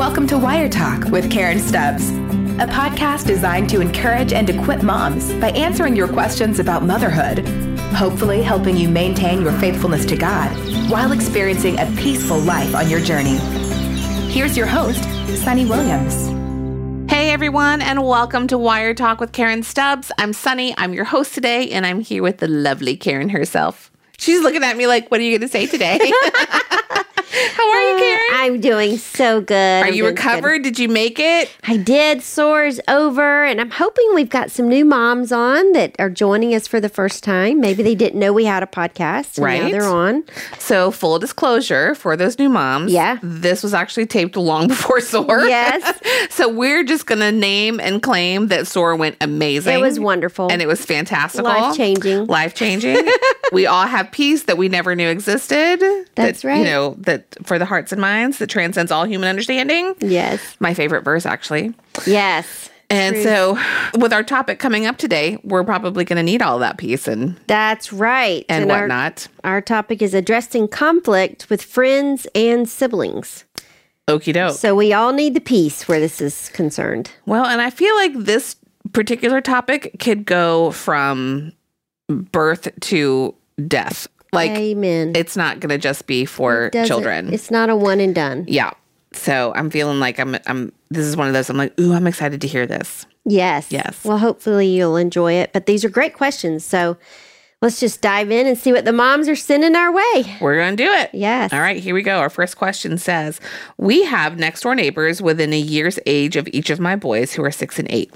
Welcome to Wire Talk with Karen Stubbs, a podcast designed to encourage and equip moms by answering your questions about motherhood, hopefully helping you maintain your faithfulness to God while experiencing a peaceful life on your journey. Here's your host, Sunny Williams. Hey everyone, and welcome to Wire Talk with Karen Stubbs. I'm Sunny. I'm your host today, and I'm here with the lovely Karen herself. She's looking at me like, "What are you going to say today?" How are you, Karen? Uh, I'm doing so good. Are I'm you recovered? good. Did you make it? I did. Soar's over, and I'm hoping we've got some new moms on that are joining us for the first time. Maybe they didn't know we had a podcast, and now Right. they're on. So, full disclosure for those new moms, Yeah. this was actually taped long before SOAR. Yes. so we're just going to name and claim that SOAR went amazing. It was wonderful. and it was fantastic. Life-changing. life changing. we all have peace that we never knew existed. That's that, right. You know that for the hearts and minds that transcends all human understanding. Yes. My favorite verse, actually. Yes. And Truth. so, with our topic coming up today, we're probably going to need all that peace and That's right. and, our- whatnot. Our, topic is addressing conflict with friends and siblings. Okie doke. So we all need the peace where this is concerned. Well, and I feel like this particular topic could go from birth to death. Like Amen. it's not going to just be for Doesn't- children. It's not a one and done. yeah. So I'm feeling like I'm I'm this is one of those I'm like, "Ooh, I'm excited to hear this." Yes. Yes. Well, hopefully you'll enjoy it. But these are great questions. So let's just dive in and see what the moms are sending our way. We're going to do it. Yes. All right, here we go. Our first question says, "We have next door neighbors within a year's age of each of my boys who are 6 and 8.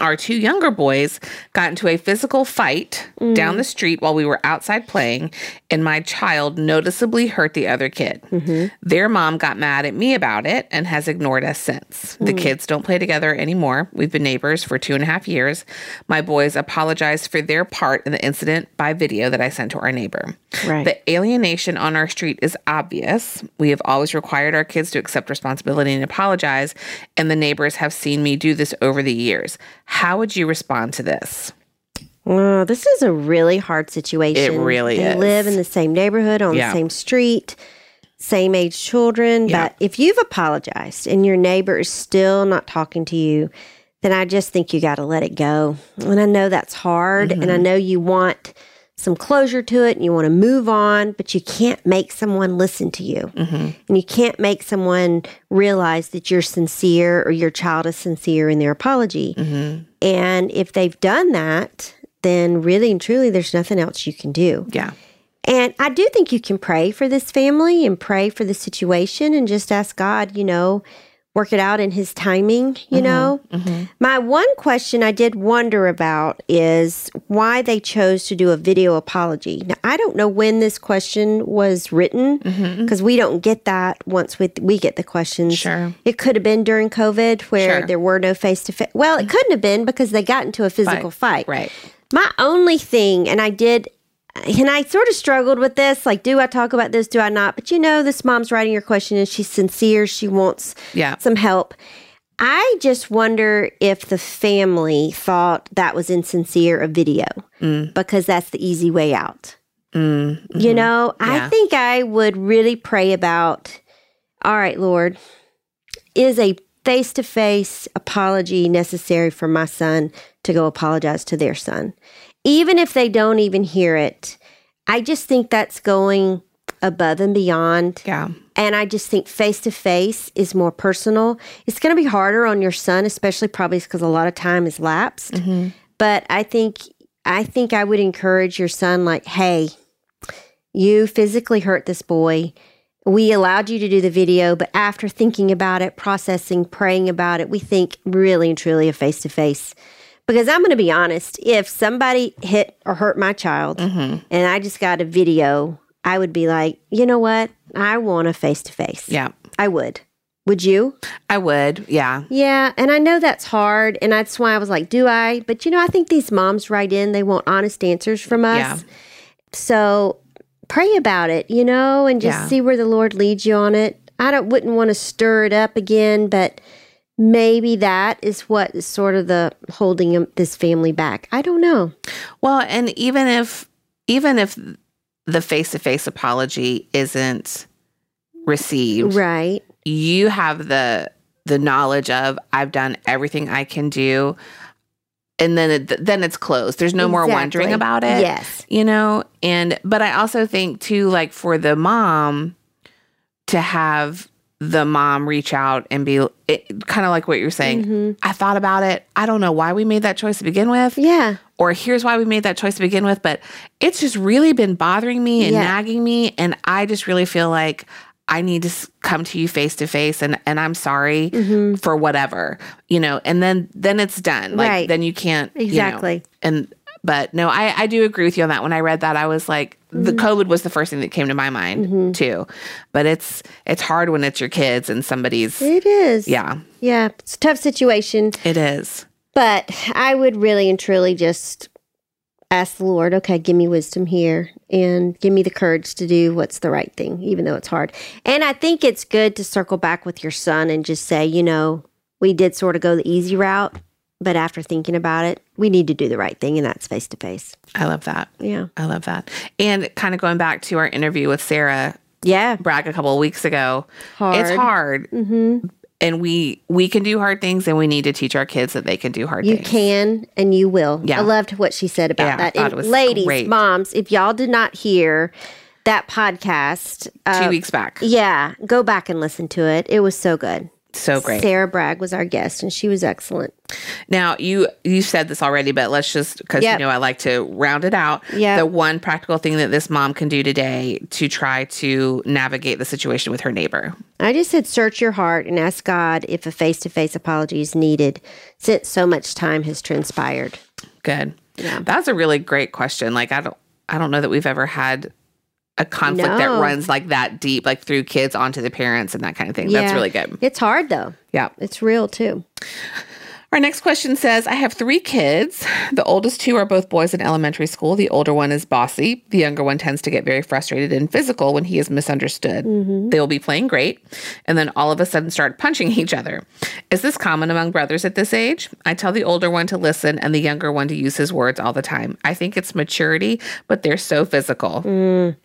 Our two younger boys got into a physical fight mm. down the street while we were outside playing, and my child noticeably hurt the other kid. Mm-hmm. Their mom got mad at me about it and has ignored us since. The mm. kids don't play together anymore. We've been neighbors for two and a half years. My boys apologized for their part in the incident by video that I sent to our neighbor. Right. The alienation on our street is obvious. We have always required our kids to accept responsibility and apologize, and the neighbors have seen me do this over the years. How would you respond to this? Oh, this is a really hard situation. It really they is. live in the same neighborhood, on Yeah. the same street, same age children. Yeah. But if you've apologized and your neighbor is still not talking to you, then I just think you got to let it go. And I know that's hard. And I Mm-hmm. know you want some closure to it and you want to move on, but you can't make someone listen to you. Mm-hmm. And you can't make someone realize that you're sincere or your child is sincere in their apology. Mm-hmm. And if they've done that, then really and truly, there's nothing else you can do. Yeah. And I do think you can pray for this family and pray for the situation and just ask God, you know, work it out in His timing, you mm-hmm, know. Mm-hmm. My one question I did wonder about is why they chose to do a video apology. Now, I don't know when this question was written mm-hmm. because we don't get that once we, we get the questions. Sure. It could have been during COVID where Sure. there were no face to face. Well, it couldn't have been because they got into a physical fight. Right. My only thing, and I did, and I sort of struggled with this like, do I talk about this? Do I not? But you know, this mom's writing your question and she's sincere. She wants Yeah. some help. I just wonder if the family thought that was insincere a video mm. because that's the easy way out. Mm-hmm. You know, I think I would really pray about all right, Lord, is a face to face apology necessary for my son to go apologize to their son? Even if they don't even hear it, I just think that's going above and beyond. Yeah. And I just think face to face is more personal. It's going to be harder on your son, especially probably because a lot of time has lapsed. Mm-hmm. But I think I think I would encourage your son, like, hey, you physically hurt this boy. We allowed you to do the video, but after thinking about it, processing, praying about it, we think really and truly a face to face. Because I'm going to be honest, if somebody hit or hurt my child mm-hmm. and I just got a video, I would be like, you know what? I want a face to face. Yeah. I would. Would you? I would. Yeah. Yeah, and I know that's hard, and that's why I was like, do I? But you know, I think these moms write in, they want honest answers from us. Yeah. So pray about it, you know, and just Yeah. see where the Lord leads you on it. I don't wouldn't want to stir it up again, but maybe that is what is sort of the holding this family back. I don't know. Well, and even if even if the face to face apology isn't received, Right. you have the the knowledge of I've done everything I can do and then it, then it's closed. There's no more wondering about it. Yes. You know, and but I also think too like for the mom to have the mom reach out and be kind of like what you're saying. Mm-hmm. I thought about it. I don't know why we made that choice to begin with Yeah. or here's why we made that choice to begin with, but it's just really been bothering me and Yeah. nagging me. And I just really feel like I need to come to you face to face and, and I'm sorry for whatever, you know, and then, then it's done. Like, Right. then you can't, you know. Exactly. and, but no, I, I do agree with you on that. When I read that, I was like, the Mm-hmm. COVID was the first thing that came to my mind too. But it's, it's hard when it's your kids and somebody's, It is. yeah, Yeah. It's a tough situation. it is. But I would really and truly just ask the Lord, okay, give me wisdom here and give me the courage to do what's the right thing, even though it's hard. And I think it's good to circle back with your son and just say, you know, we did sort of go the easy route, but after thinking about it, we need to do the right thing, and that's face to face. I love that. Yeah. I love that. And kind of going back to our interview with Sarah Yeah. Bragg a couple of weeks ago. It's Hard. hard. And we we can do hard things and we need to teach our kids that they can do hard You things. You can and you will. Yeah. I loved what she said about Yeah, that. thought it was ladies, great. moms, if y'all did not hear that podcast, uh, Two weeks back. yeah, go back and listen to it. It was so good. So great. Sarah Bragg was our guest, and she was excellent. Now you you said this already, but let's just because Yep. you know I like to round it out. Yeah. The one practical thing that this mom can do today to try to navigate the situation with her neighbor. I just said, search your heart and ask God if a face to face apology is needed, since so much time has transpired. Good. Yeah. That's a really great question. Like I don't I don't know that we've ever had a conflict that runs like that deep, like through kids onto the parents and that kind of thing. That's really good. It's hard though. Yeah. It's real too. Our next question says I have three kids. The oldest two are both boys in elementary school. The older one is bossy. The younger one tends to get very frustrated and physical when he is misunderstood. Mm-hmm. They will be playing great and then all of a sudden start punching each other. Is this common among brothers at this age? I tell the older one to listen and the younger one to use his words all the time. I think it's maturity, but they're so physical. Mm.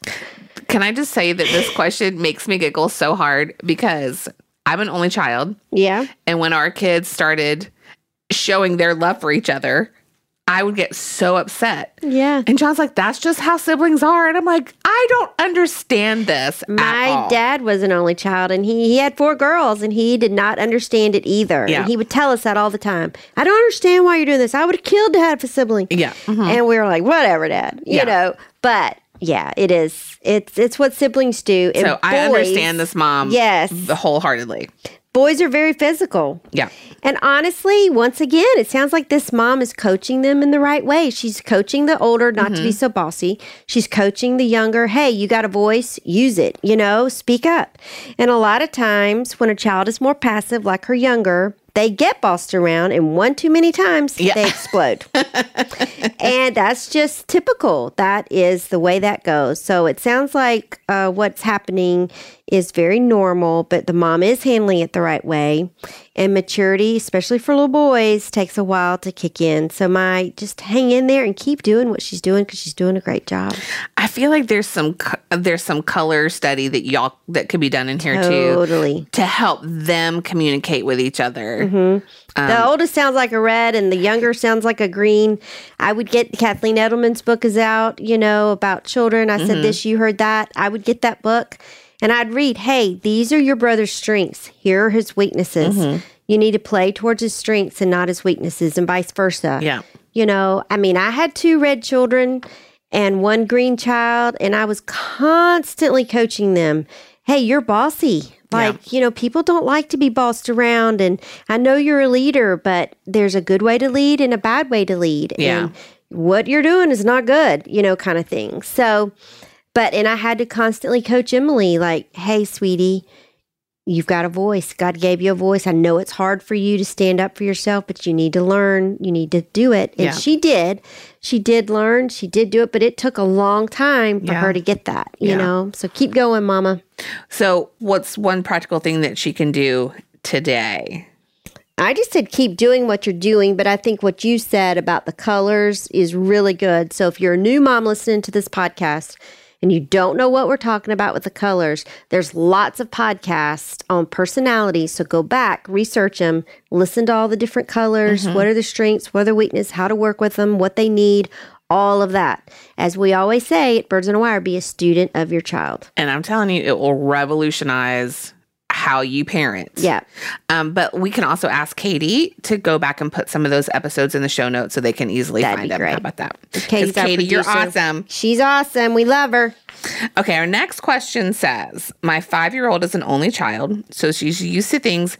Can I just say that this question makes me giggle so hard because I'm an only child. Yeah. And when our kids started showing their love for each other, I would get so upset. Yeah. And John's like, that's just how siblings are. And I'm like, I don't understand this. My all." dad was an only child and he, he had four girls and he did not understand it either. Yeah. And he would tell us that all the time. I don't understand why you're doing this. I would have killed to have a sibling. Yeah. mhm. And we were like, whatever, dad. You Yeah. know. But yeah, it is. It's it's what siblings do. And So I understand this mom Yes. wholeheartedly. Boys are very physical. Yeah. And honestly, once again, it sounds like this mom is coaching them in the right way. She's coaching the older not to be so bossy. She's coaching the younger, hey, you got a voice, use it, you know, speak up. And a lot of times when a child is more passive, like her younger, they get bossed around, and one too many times Yeah. they explode. and that's just typical. That is the way that goes. So it sounds like uh, what's happening is very normal, but the mom is handling it the right way. And maturity, especially for little boys, takes a while to kick in. So my just hang in there and keep doing what she's doing because she's doing a great job. I feel like there's some there's some color study that y'all that could be done in here too Totally. to help them communicate with each other. Mm-hmm. the oldest sounds like a red and the younger sounds like a green. I would get Kathleen Edelman's book is out, you know, about children. I said this, you heard that. I would get that book and I'd read, hey, these are your brother's strengths. Here are his weaknesses. Mm-hmm. You need to play towards his strengths and not his weaknesses, and vice versa. Yeah. You know, I mean, I had two red children and one green child, and I was constantly coaching them. Hey, you're bossy. Like, you know, people don't like to be bossed around. And I know you're a leader, but there's a good way to lead and a bad way to lead. Yeah. And what you're doing is not good, you know, kind of thing. So, but, and I had to constantly coach Emily, like, hey, sweetie, You've got a voice. God gave you a voice. I know it's hard for you to stand up for yourself, but you need to learn. You need to do it. And Yeah. she did. She did learn. She did do it, but it took a long time for Yeah. her to get that, you Yeah. know? So keep going, mama. So, what's one practical thing that she can do today? I just said keep doing what you're doing, but I think what you said about the colors is really good. So if you're a new mom listening to this podcast and you don't know what we're talking about with the colors, there's lots of podcasts on personality. So go back, research them, listen to all the different colors. Mm-hmm. What are the strengths? What are the weaknesses? How to work with them? What they need? All of that. As we always say at Birds on a Wire, be a student of your child. And I'm telling you, it will revolutionize how you parent. Yeah. Um, but we can also ask Katie to go back and put some of those episodes in the show notes so they can easily That'd find be them. great. How about that? Katie's Katie, you're awesome. She's awesome. We love her. Okay, our next question says My five year old is an only child, so she's used to things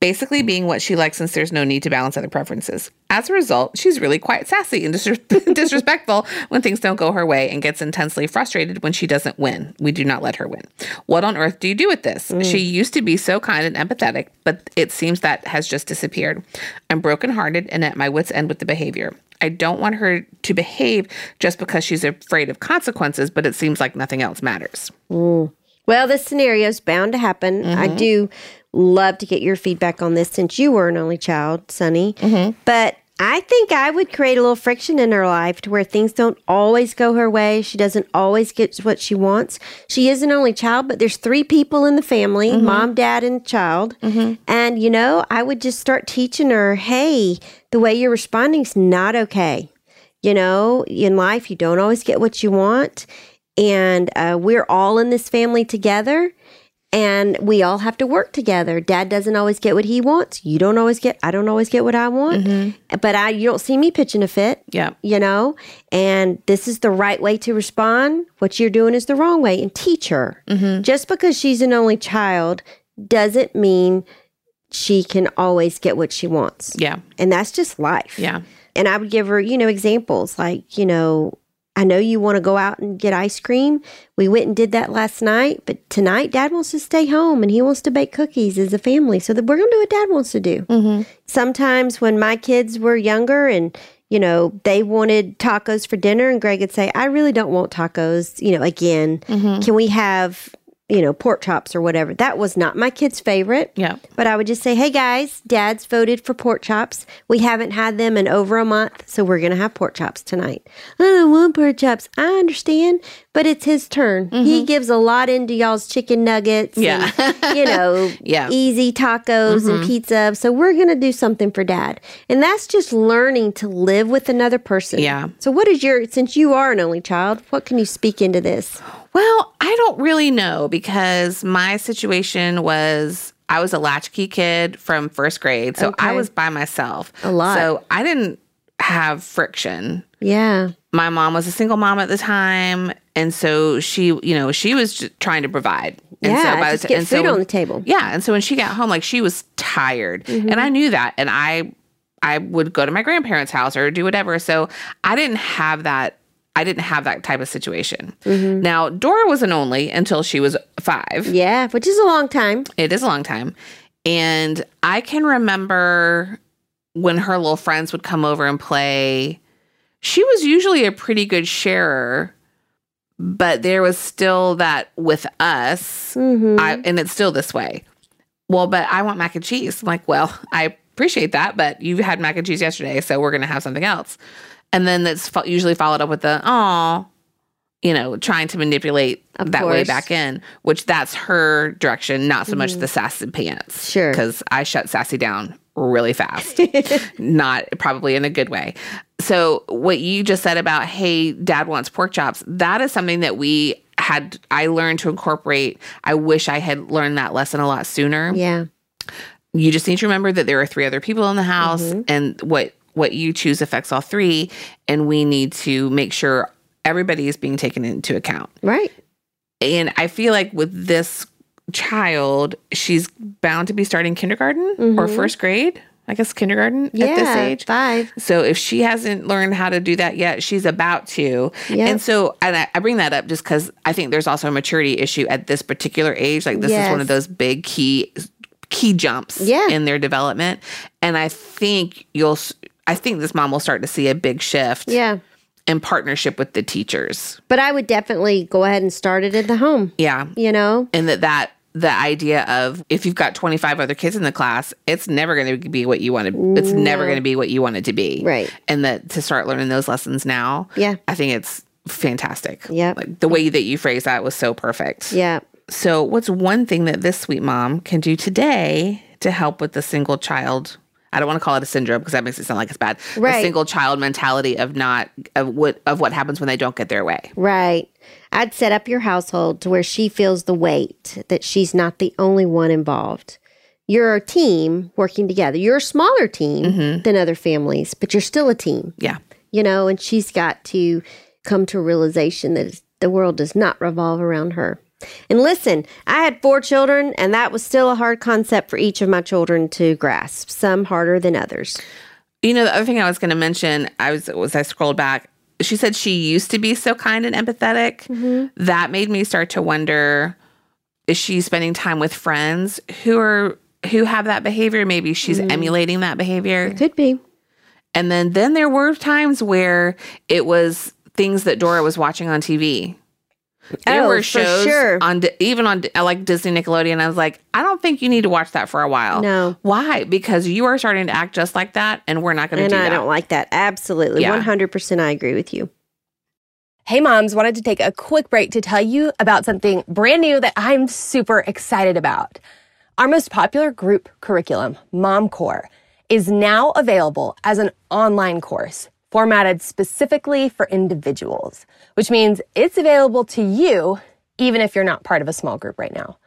basically being what she likes since there's no need to balance other preferences. As a result, she's really quite sassy and dis- disrespectful when things don't go her way and gets intensely frustrated when she doesn't win. We do not let her win. What on earth do you do with this? Mm. She used to be so kind and empathetic, but it seems that has just disappeared. I'm brokenhearted and at my wits' end with the behavior. I don't want her to behave just because she's afraid of consequences, but it seems like nothing else matters. Mm. Well, this scenario is bound to happen. I mm-hmm. do love to get your feedback on this since you were an only child, Sunny. Mm-hmm. But I think I would create a little friction in her life to where things don't always go her way. She doesn't always get what she wants. She is an only child, but there's three people in the family mm-hmm. mom, dad, and child. And, you know, I would just start teaching her hey, the way you're responding is not okay. You know, in life, you don't always get what you want. And uh, we're all in this family together. And we all have to work together. Dad doesn't always get what he wants. You don't always get, I don't always get what I want. But I, you don't see me pitching a fit Yeah. you know and this is the right way to respond what you're doing is the wrong way and teach her just because she's an only child doesn't mean she can always get what she wants Yeah. and that's just life Yeah. and i would give her you know examples like you know i know you want to go out and get ice cream. We went and did that last night but tonight dad wants to stay home and he wants to bake cookies as a family so that we're going to do what dad wants to do. Mm-hmm. Sometimes when my kids were younger and you know they wanted tacos for dinner and greg would say i really don't want tacos you know again. Mm-hmm. Can we have you know pork chops or whatever that was not my kids favorite Yeah. but I would just say, hey guys, dad's voted for pork chops. We haven't had them in over a month, so we're going to have pork chops tonight. Oh, I don't want pork chops. I understand, but it's his turn. He mm-hmm. gives a lot into y'all's chicken nuggets. Yeah. and, you know, Yeah. easy tacos and mm-hmm. pizza. So we're going to do something for dad. And that's just learning to live with another person. Yeah. So, what is your, since you are an only child, what can you speak into this? Well, I don't really know because my situation was I was a latchkey kid from first grade. So I was by myself. A lot. So I didn't have friction. Yeah. My mom was a single mom at the time. And so she, you know, she was just trying to provide. And Yeah, so just the- get and so food when- on the table. Yeah. And so when she got home, like she was tired. Mm-hmm. And I knew that. And I I would go to my grandparents' house or do whatever. So I didn't have that I didn't have that type of situation. Now, Dora was an only until she was five. Yeah. Which is a long time. It is a long time. And I can remember when her little friends would come over and play, she was usually a pretty good sharer, but there was still that with us, Mm-hmm. I, and it's still this way. Well, but I want mac and cheese. I'm like, well, I appreciate that, but you had mac and cheese yesterday, so we're going to have something else. And then that's usually followed up with the, oh, you know, trying to manipulate Of that way back in, which that's her direction, not so much the sassy pants. Mm-hmm. Sure. Because I shut sassy down really fast, not probably in a good way. So, what you just said about, hey, dad wants pork chops, that is something that we had, I learned to incorporate. I wish I had learned that lesson a lot sooner Yeah. you just need to remember that there are three other people in the house Mm-hmm. and what what you choose affects all three and we need to make sure everybody is being taken into account Right. and i feel like with this child she's bound to be starting kindergarten or first grade i guess kindergarten Mm-hmm. Yeah. at this age Five. so if she hasn't learned how to do that yet, she's about to. Yeah. And so, and I, I bring that up just because I think there's also a maturity issue at this particular age. Like this is one of those big key key jumps Yeah. in their development. And I think you'll. I think this mom will start to see a big shift Yeah. in partnership with the teachers. But I would definitely go ahead and start it at the home, Yeah. you know? And that that the idea of if you've got 25 other kids in the class, it's never going to be what you want to it's never going to be what you want it to be. Right. And that to start learning those lessons now. Yeah. I think it's fantastic. Yeah. Like the way that you phrase that was so perfect. Yeah. So, what's one thing that this sweet mom can do today to help with the single child? I don't want to call it a syndrome because that makes it sound like it's bad. Right. The single child mentality of not of what of what happens when they don't get their way. Right. I'd set up your household to where she feels the weight that she's not the only one involved. You're a team working together. You're a smaller team mm-hmm. than other families, but you're still a team, Yeah. you know, and she's got to come to a realization that the world does not revolve around her. And listen, I had four children, and that was still a hard concept for each of my children to grasp, some harder than others. You know, the other thing I was going to mention, I was was I scrolled back. She said she used to be so kind and empathetic. Mm-hmm. That made me start to wonder: Is she spending time with friends who are who have that behavior? Maybe she's mm. emulating that behavior. It Could be. And then then there were times where it was things that Dora was watching on TV. There Oh, were shows sure. on even on like Disney Nickelodeon. I was like, I don't think you need to watch that for a while. No. why? Because you are starting to act just like that, and we're not going to And do I that. don't like that. Absolutely. 100% I agree with you. Hey moms, wanted to take a quick break to tell you about something brand new that I'm super excited about. Our most popular group curriculum, Mom Core, is now available as an online course formatted specifically for individuals, which means it's available to you even if you're not part of a small group right now.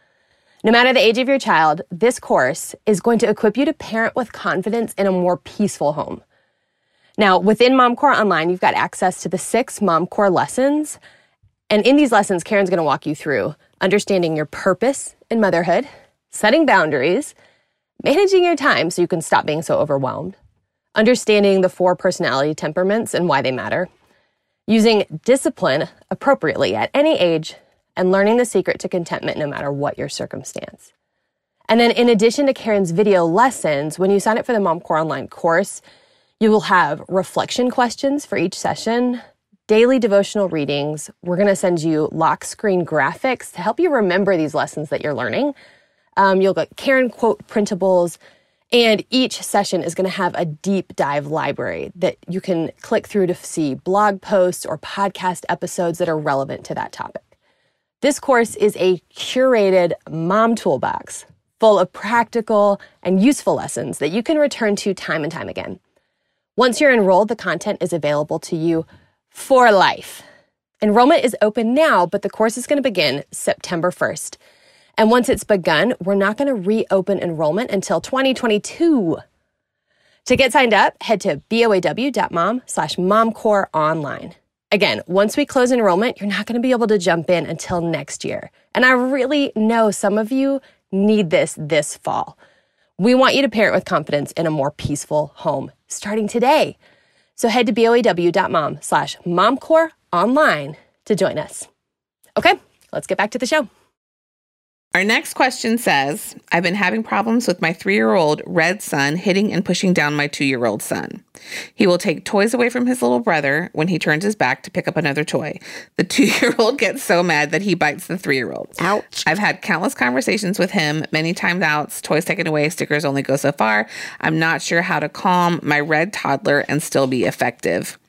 No matter the age of your child, this course is going to equip you to parent with confidence in a more peaceful home. Now, within Mom Core Online, you've got access to the six Mom Core lessons. And in these lessons, Karen's going to walk you through understanding your purpose in motherhood, setting boundaries, managing your time so you can stop being so overwhelmed, understanding the four personality temperaments and why they matter, using discipline appropriately at any age, and learning the secret to contentment no matter what your circumstance. And then, in addition to Karen's video lessons, when you sign up for the Mom Core Online course, you will have reflection questions for each session, daily devotional readings. We're going to send you lock screen graphics to help you remember these lessons that you're learning. Um, you'll get Karen quote printables, and each session is going to have a deep dive library that you can click through to see blog posts or podcast episodes that are relevant to that topic. This course is a curated mom toolbox full of practical and useful lessons that you can return to time and time again. Once you're enrolled, the content is available to you for life. Enrollment is open now, but the course is going to begin September 1st. And once it's begun, we're not going to reopen enrollment until 2022. To get signed up, head to boaw.mom slash momcore online. Again, once we close enrollment, you're not going to be able to jump in until next year. And I really know some of you need this this fall. We want you to parent with confidence in a more peaceful home starting today. So head to boaw.mom slash momcore online to join us. Okay, let's get back to the show. Our next question says I've been having problems with my three year old red son hitting and pushing down my two year old son. He will take toys away from his little brother when he turns his back to pick up another toy. The two year old gets so mad that he bites the three year old. Ouch. I've had countless conversations with him, many times outs, toys taken away, stickers only go so far. I'm not sure how to calm my red toddler and still be effective.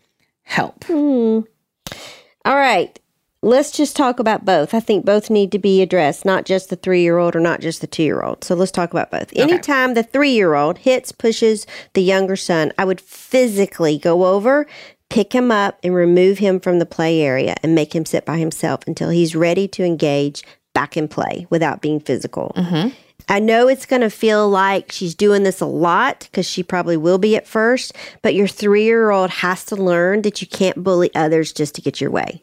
Help. Hmm. All right. Let's just talk about both. I think both need to be addressed, not just the three year old or not just the two year old. So let's talk about both. Anytime the three year old hits, pushes the younger son, I would physically go over, pick him up, and remove him from the play area and make him sit by himself until he's ready to engage back in play without being physical. Mm-hmm. I know it's going to feel like she's doing this a lot because she probably will be at first, but your three year old has to learn that you can't bully others just to get your way,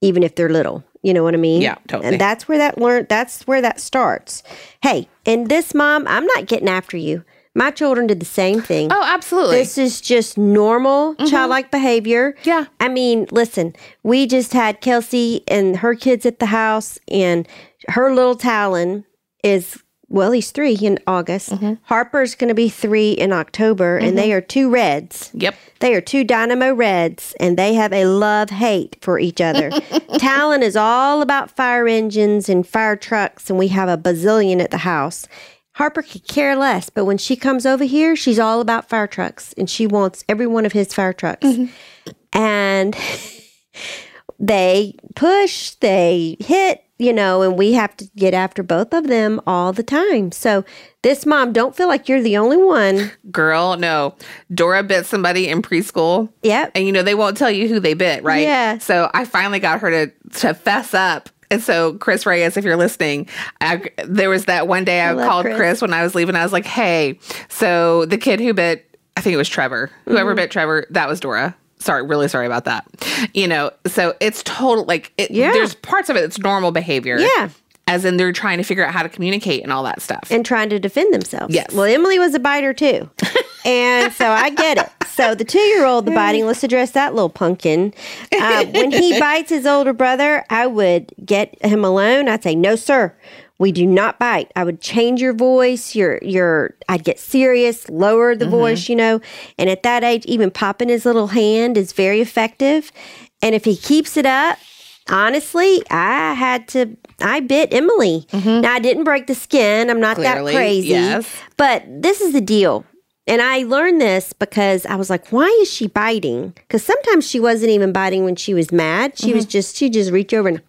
even if they're little. You know what I mean? Yeah, totally. And that's where that learn. That's where that starts. Hey, and this mom, I'm not getting after you. My children did the same thing. Oh, absolutely. This is just normal mm-hmm. childlike behavior. Yeah. I mean, listen, we just had Kelsey and her kids at the house, and her little Talon is, well, he's three in August. Mm-hmm. Harper's going to be three in October, and mm-hmm. they are two reds. yep. They are two dynamo reds, and they have a love hate for each other. Talon is all about fire engines and fire trucks, and we have a bazillion at the house. Harper could care less, but when she comes over here, she's all about fire trucks, and she wants every one of his fire trucks. Mm-hmm. And they push, they hit, you know, and we have to get after both of them all the time. So, this mom, don't feel like you're the only one. Girl, no. Dora bit somebody in preschool. Yep. And you know, they won't tell you who they bit, right? Yeah. So I finally got her to, to fess up. And so, Chris Reyes, if you're listening, I, there was that one day I, love called Chris. Chris. when I was leaving. I was like, hey, so the kid who bit, I think it was Trevor, whoever Mm-hmm. bit Trevor, that was Dora. Sorry, really sorry about that. You know, so it's total, like, it, Yeah. there's parts of it that's normal behavior. Yeah. As in they're trying to figure out how to communicate and all that stuff. and trying to defend themselves. Yes. Well, Emily was a biter too. and so I get it. So the two year old, the biting, let's address that little pumpkin. Uh, when he bites his older brother, I would get him alone. I'd say, no, sir. We do not bite. I would change your voice. Your your I'd get serious, lower the mm-hmm. voice, you know. And at that age, even popping his little hand is very effective. And if he keeps it up, honestly, I had to. I bit Emily. Mm-hmm. Now I didn't break the skin. I'm not Clearly, that crazy. yes. But this is the deal. And I learned this because I was like, why is she biting? Because sometimes she wasn't even biting when she was mad. She mm-hmm. was just, she just reach over and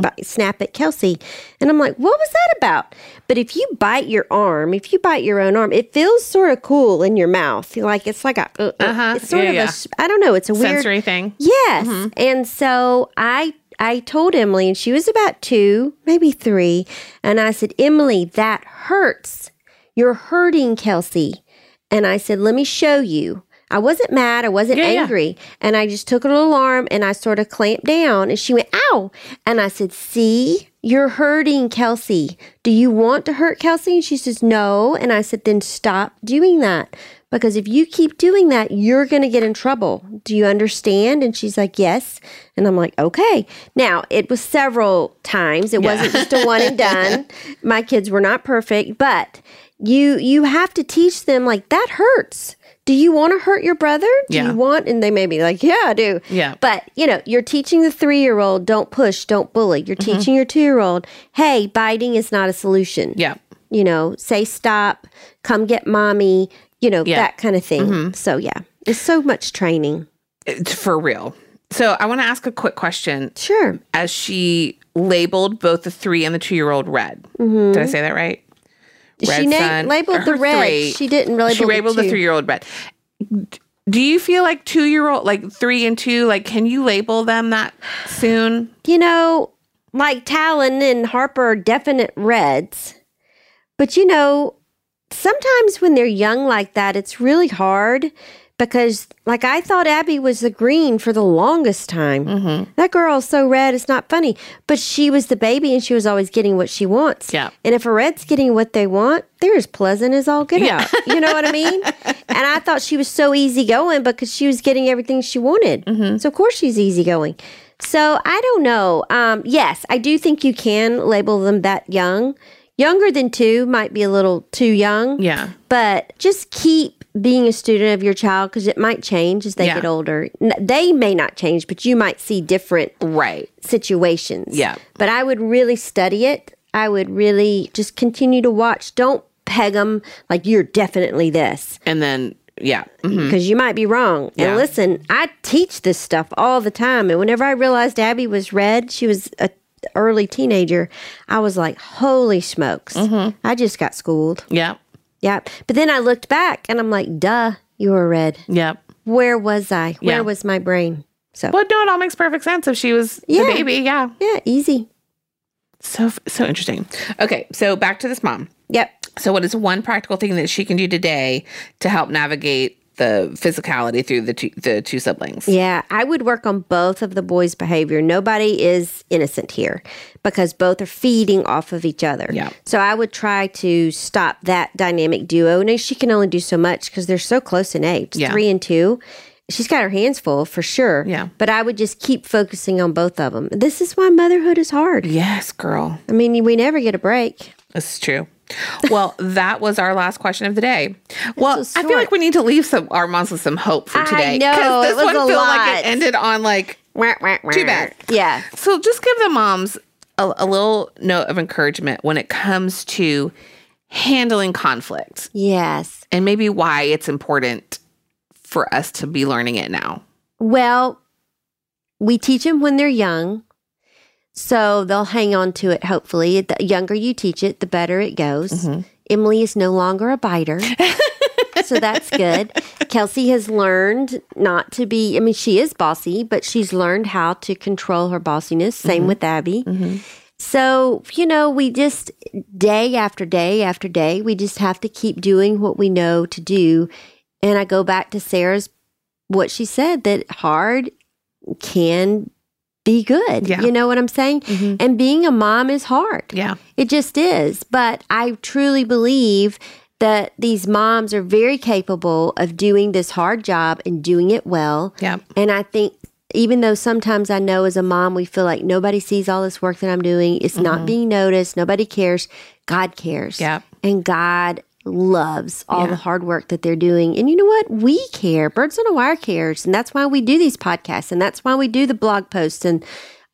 bi- snap at Kelsey. And I'm like, what was that about? But if you bite your arm, if you bite your own arm, it feels sort of cool in your mouth. You're like, it's like a, uh, uh, Uh-huh. it's sort Yeah, of yeah. a, I don't know, it's a weird. Sensory thing. Yes. And so I I told Emily and she was about 2, maybe 3, and I said, "Emily, that hurts. You're hurting Kelsey." And I said, "Let me show you." I wasn't mad, I wasn't Yeah, yeah. angry, and I just took her little arm and I sort of clamped down and she went, "Ow." And I said, "See? You're hurting Kelsey. Do you want to hurt Kelsey?" And she says, "No." And I said, "Then stop doing that." Because if you keep doing that, you're going to get in trouble. Do you understand? And she's like, Yes. And I'm like, Okay. Now, it was several times. It wasn't just a one and done. My kids were not perfect, but you you have to teach them like that hurts. Do you want to hurt your brother? Do Yeah. you want? And they may be like, Yeah, I do. Yeah. But you know, you're teaching the three year old, don't push, don't bully. You're Mm-hmm. teaching your two year old, hey, biting is not a solution Yeah. you know, say stop, come get mommy, you know, Yeah. Mm-hmm. that kind of thing. So yeah, it's so much training. It's for real. So I want to ask a quick question. Sure. As she labeled both the three and the two year old red. Did I say that right? Mm-hmm. she na- labeled the red. three. She didn't label She the labeled the two. three year old red. Do you feel like two year old, like three and two, like can you label them that soon? You know, like Talon and Harper are definite reds. But you know, sometimes when they're young like that, it's really hard because, like, I thought Abby was the green for the longest time. Mm-hmm. That girl's so red, it's not funny. But she was the baby and she was always getting what she wants. Yeah. And if a red's getting what they want, they're as pleasant as all get out. You know what I mean? and I thought she was so easygoing because she was getting everything she wanted. Mm-hmm. So, of course, she's easygoing. So, I don't know. Um, yes, I do think you can label them that young. Younger than two might be a little too young. Yeah. But just keep being a student of your child because it might change as they Yeah. get older. N- They may not change, but you might see different Right. situations. Yeah. But I would really study it. I would really just continue to watch. Don't peg them like you're definitely this And then, yeah. Mm-hmm. because you might be wrong. Yeah. And listen, I teach this stuff all the time. And whenever I realized Abby was red, she was a early teenager. I was like, holy smokes! Mm-hmm. I just got schooled. Yeah. Yeah. But then I looked back and I'm like, duh, you were red. Yeah. Where was I? Where Yeah. was my brain? So Well, no, it all makes perfect sense if she was Yeah. the baby. Yeah. yeah, easy. So, so interesting. Okay. So back to this mom. Yep. So, what is one practical thing that she can do today to help navigate the physicality through the two, the two siblings? Yeah, I would work on both of the boys' behavior. Nobody is innocent here because both are feeding off of each other. Yeah. So I would try to stop that dynamic duo. And she can only do so much because they're so close in age Yeah. three and two. She's got her hands full for sure. Yeah. But I would just keep focusing on both of them. This is why motherhood is hard. Yes, girl. I mean, we never get a break. This is true. Well, that was our last question of the day. Well, so I feel like we need to leave some our moms with some hope for today. I know, this one a feel like it ended on like Too bad. Yeah. So just give the moms a, a little note of encouragement when it comes to handling conflict Yes. and maybe why it's important for us to be learning it now. Well, we teach them when they're young. So they'll hang on to it, hopefully. The younger you teach it, the better it goes. Mm-hmm. Emily is no longer a biter. so that's good. Kelsey has learned not to be, I mean, she is bossy, but she's learned how to control her bossiness. Same mm-hmm. with Abby. Mm-hmm. So, you know, we just day after day after day, we just have to keep doing what we know to do. And I go back to Sarah's, what she said that hard can be good. Yeah. You know what I'm saying? Mm-hmm. And being a mom is hard. Yeah. It just is. But I truly believe that these moms are very capable of doing this hard job and doing it well. Yeah. And I think even though sometimes I know as a mom we feel like nobody sees all this work that I'm doing, it's not mm-hmm. being noticed, nobody cares, God cares. Yeah. And God loves all Yeah. the hard work that they're doing. And you know what? We care. Birds on a Wire cares. And that's why we do these podcasts and that's why we do the blog posts and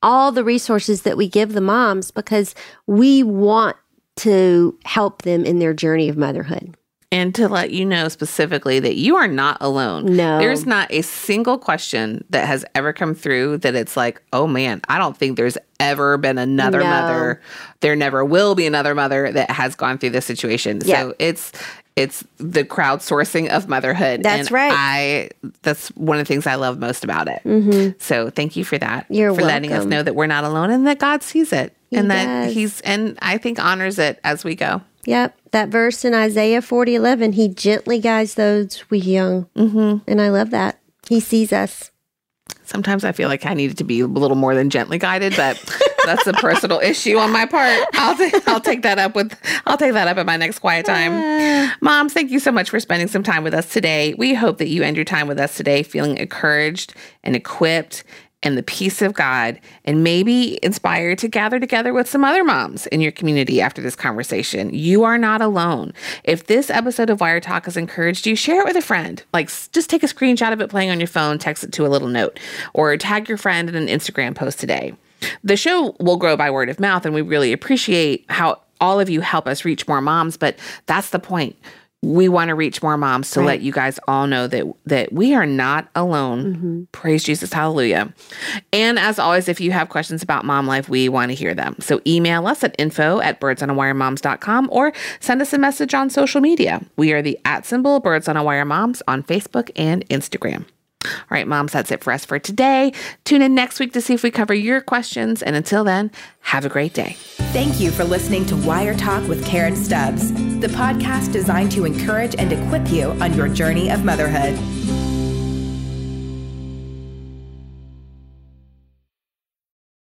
all the resources that we give the moms because we want to help them in their journey of motherhood. And to let you know specifically that you are not alone. No. There's not a single question that has ever come through that it's like, oh man, I don't think there's ever been another No. mother. There never will be another mother that has gone through this situation. Yeah. So it's it's the crowdsourcing of motherhood. That's and right. I that's one of the things I love most about it. So thank you for that. Mm-hmm. You're for letting us know that we're not alone and that God sees it. and that he's and I think honors it as we go. Yep, that verse in Isaiah forty eleven. He gently guides those we young, mm-hmm. and I love that. He sees us. Sometimes I feel like I needed to be a little more than gently guided, but that's a personal issue on my part. I'll ta- I'll take that up with I'll take that up at my next quiet time. Moms, thank you so much for spending some time with us today. We hope that you end your time with us today feeling encouraged and equipped and the peace of God and maybe inspired to gather together with some other moms in your community after this conversation. You are not alone. If this episode of Wire Talk has encouraged you, share it with a friend. Like just take a screenshot of it playing on your phone, text it to a little note, or tag your friend in an Instagram post today. The show will grow by word of mouth, and we really appreciate how all of you help us reach more moms, but that's the point. We want to reach more moms to let you guys all know that that we are not alone. Mm-hmm. Praise Jesus, hallelujah. And as always, if you have questions about mom life, we want to hear them. So email us at info at birdsonawiremoms.com or send us a message on social media. We are the at symbol Birds on a Wire Moms on Facebook and Instagram. All right, moms, that's it for us for today. Tune in next week to see if we cover your questions. And until then, have a great day. Thank you for listening to Wire Talk with Karen Stubbs, the podcast designed to encourage and equip you on your journey of motherhood.